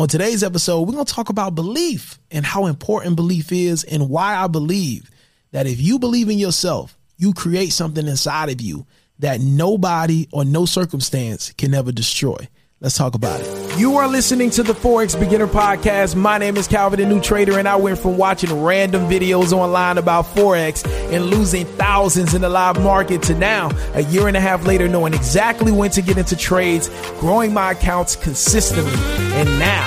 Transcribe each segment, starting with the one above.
On today's episode, we're going to talk about belief and how important belief is and why I believe that if you believe in yourself, you create something inside of you that nobody or no circumstance can ever destroy. Let's talk about it. You are listening to the Forex Beginner Podcast. My name is Calvin, the new trader, and I went from watching random videos online about Forex and losing thousands in the live market to now, a year and a half later, knowing exactly when to get into trades, growing my accounts consistently. And now,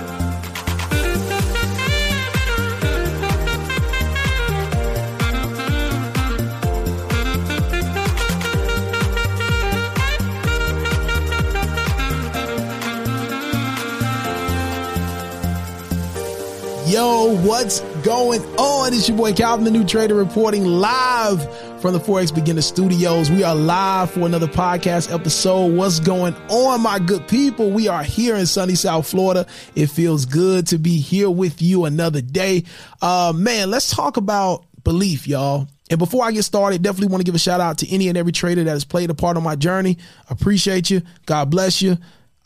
What's going on? It's your boy Calvin, the new trader, reporting live from the Forex Beginner Studios. We are live for another podcast episode. What's going on, my good people? We are here in sunny South Florida. It feels good to be here with you another day. Uh, man, let's talk about belief, y'all. And before I get started, definitely want to give a shout out to any and every trader that has played a part on my journey. Appreciate you. God bless you.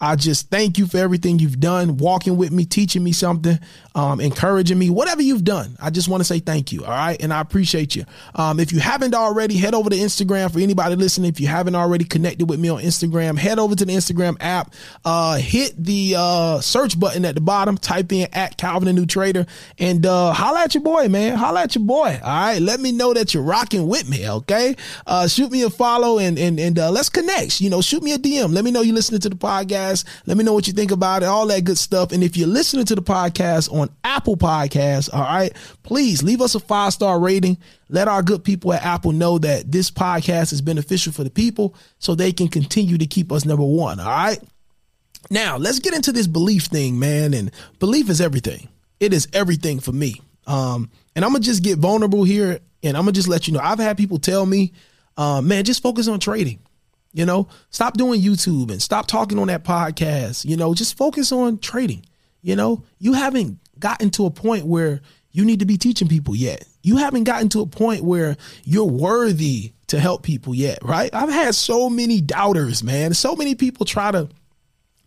I just thank you for everything you've done, walking with me, teaching me something, um, encouraging me, whatever you've done. I just want to say thank you. All right. And I appreciate you. Um, if you haven't already, head over to Instagram for anybody listening. If you haven't already connected with me on Instagram, head over to the Instagram app, uh, hit the uh, search button at the bottom, type in at Calvin the New Trader, and uh, holla at your boy, man. Holla at your boy. All right. Let me know that you're rocking with me. Okay. Uh, shoot me a follow and, and, and uh, let's connect. You know, shoot me a DM. Let me know you're listening to the podcast podcast. Let me know what you think about it, all that good stuff. And if you're listening to the podcast on Apple Podcasts, all right, please leave us a five star rating. Let our good people at Apple know that this podcast is beneficial for the people so they can continue to keep us number one. All right. Now, let's get into this belief thing, man. And belief is everything. It is everything for me. Um, and I'm gonna just get vulnerable here and I'm gonna just let you know. I've had people tell me, uh, man, just focus on trading. You know, stop doing YouTube and stop talking on that podcast. You know, just focus on trading. You know, you haven't gotten to a point where you need to be teaching people yet. You haven't gotten to a point where you're worthy to help people yet, right? I've had so many doubters, man. So many people try to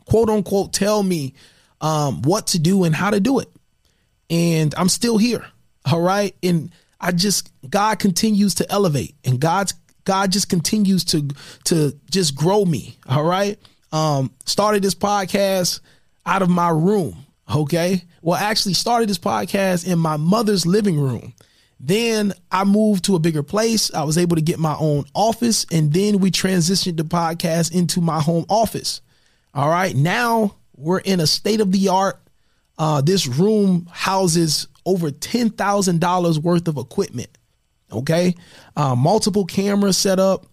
quote unquote tell me um, what to do and how to do it. And I'm still here. All right. And I just, God continues to elevate and God's God just continues to to just grow me. All right. Um, started this podcast out of my room. Okay. Well, actually started this podcast in my mother's living room. Then I moved to a bigger place. I was able to get my own office, and then we transitioned the podcast into my home office. All right. Now we're in a state of the art. Uh, this room houses over $10,000 worth of equipment. Okay. Uh, multiple cameras set up.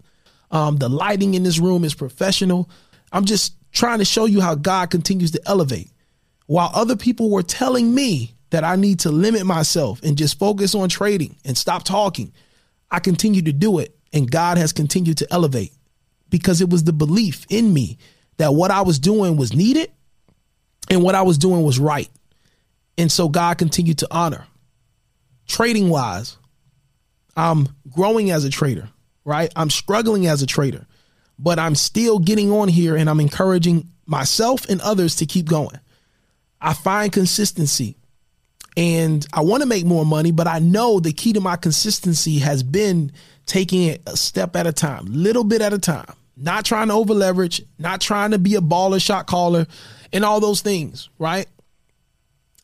Um, the lighting in this room is professional. I'm just trying to show you how God continues to elevate. While other people were telling me that I need to limit myself and just focus on trading and stop talking, I continue to do it. And God has continued to elevate because it was the belief in me that what I was doing was needed and what I was doing was right. And so God continued to honor. Trading wise, I'm growing as a trader, right? I'm struggling as a trader, but I'm still getting on here and I'm encouraging myself and others to keep going. I find consistency and I want to make more money, but I know the key to my consistency has been taking it a step at a time, little bit at a time, not trying to over leverage, not trying to be a baller shot caller and all those things, right?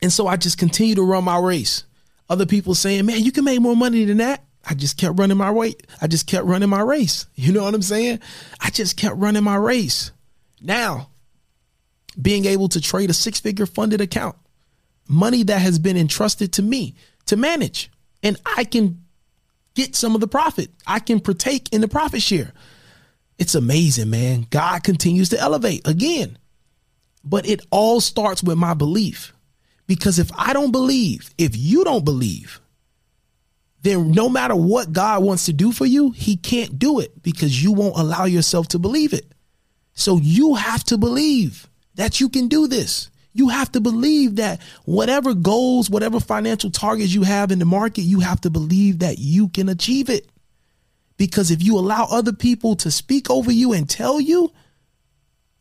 And so I just continue to run my race. Other people saying, man, you can make more money than that. I just kept running my way. I just kept running my race. You know what I'm saying? I just kept running my race. Now, being able to trade a six figure funded account, money that has been entrusted to me to manage, and I can get some of the profit. I can partake in the profit share. It's amazing, man. God continues to elevate again. But it all starts with my belief. Because if I don't believe, if you don't believe, then no matter what God wants to do for you, he can't do it because you won't allow yourself to believe it. So you have to believe that you can do this. You have to believe that whatever goals, whatever financial targets you have in the market, you have to believe that you can achieve it. Because if you allow other people to speak over you and tell you,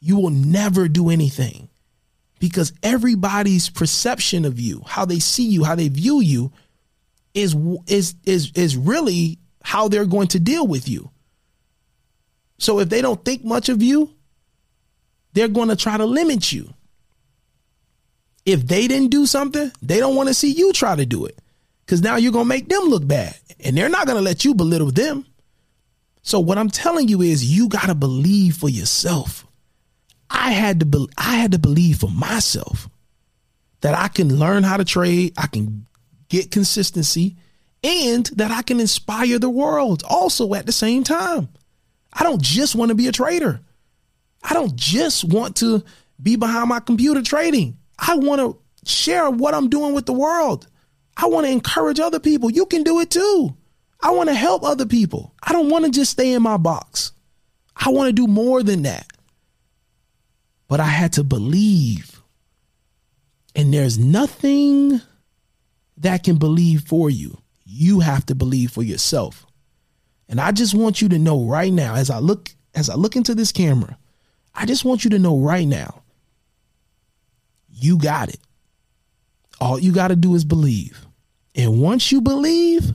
you will never do anything. Because everybody's perception of you, how they see you, how they view you, is is is is really how they're going to deal with you. So if they don't think much of you, they're going to try to limit you. If they didn't do something, they don't want to see you try to do it because now you're going to make them look bad and they're not going to let you belittle them. So what I'm telling you is you got to believe for yourself. I had to be, I had to believe for myself that I can learn how to trade, I can get consistency, and that I can inspire the world also at the same time. I don't just want to be a trader. I don't just want to be behind my computer trading. I want to share what I'm doing with the world. I want to encourage other people. You can do it too. I want to help other people. I don't want to just stay in my box. I want to do more than that. But I had to believe. And there's nothing that can believe for you. You have to believe for yourself. And I just want you to know right now as I look as I look into this camera, I just want you to know right now you got it. All you got to do is believe. And once you believe,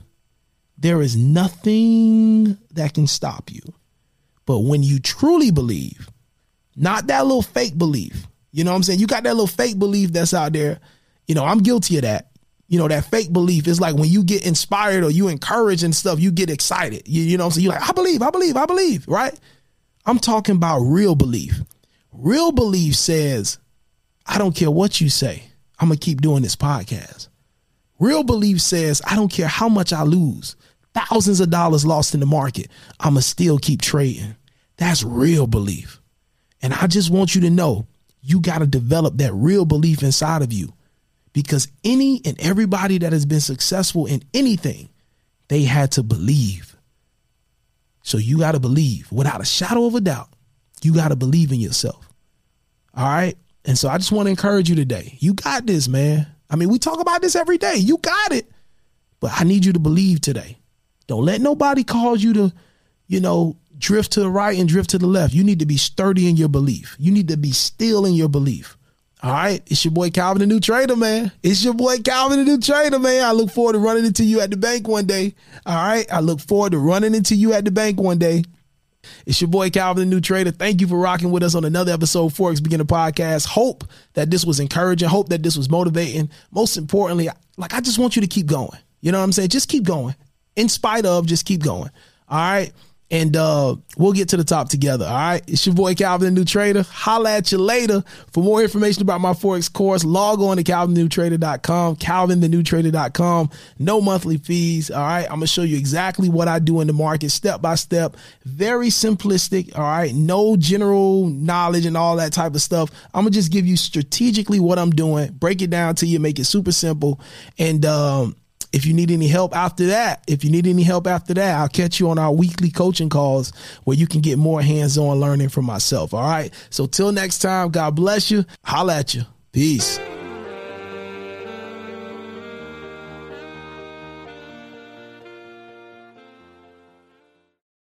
there is nothing that can stop you. But when you truly believe, not that little fake belief, you know what I'm saying? You got that little fake belief that's out there. You know, I'm guilty of that. You know, that fake belief is like when you get inspired or you encourage and stuff, you get excited. You, you know saying? You're like, I believe, I believe, I believe, right? I'm talking about real belief. Real belief says, I don't care what you say. I'm going to keep doing this podcast. Real belief says, I don't care how much I lose, thousands of dollars lost in the market. I'm going to still keep trading. That's real belief. And I just want you to know you got to develop that real belief inside of you because any and everybody that has been successful in anything, they had to believe. So you got to believe without a shadow of a doubt. You got to believe in yourself. All right. And so I just want to encourage you today. You got this, man. I mean, we talk about this every day. You got it. But I need you to believe today. Don't let nobody cause you to, you know, drift to the right and drift to the left. You need to be sturdy in your belief. You need to be still in your belief. All right. It's your boy Calvin, the new trader, man. It's your boy Calvin, the new trader, man. I look forward to running into you at the bank one day. All right. I look forward to running into you at the bank one day. It's your boy Calvin, the new trader. Thank you for rocking with us on another episode of Forex Beginner Podcast. Hope that this was encouraging. Hope that this was motivating. Most importantly, like I just want you to keep going. You know what I'm saying? Just keep going. In spite of, just keep going. All right and uh, we'll get to the top together. All right. It's your boy Calvin, the new trader. Holla at you later. For more information about my Forex course, log on to calvinthenewtrader.com, calvinthenewtrader.com. No monthly fees. All right. I'm to show you exactly what I do in the market step by step. Very simplistic. All right. No general knowledge and all that type of stuff. I'm to just give you strategically what I'm doing, break it down to you, make it super simple. And, um, if you need any help after that, if you need any help after that, I'll catch you on our weekly coaching calls where you can get more hands on learning from myself. All right. So till next time, God bless you. Holla at you. Peace.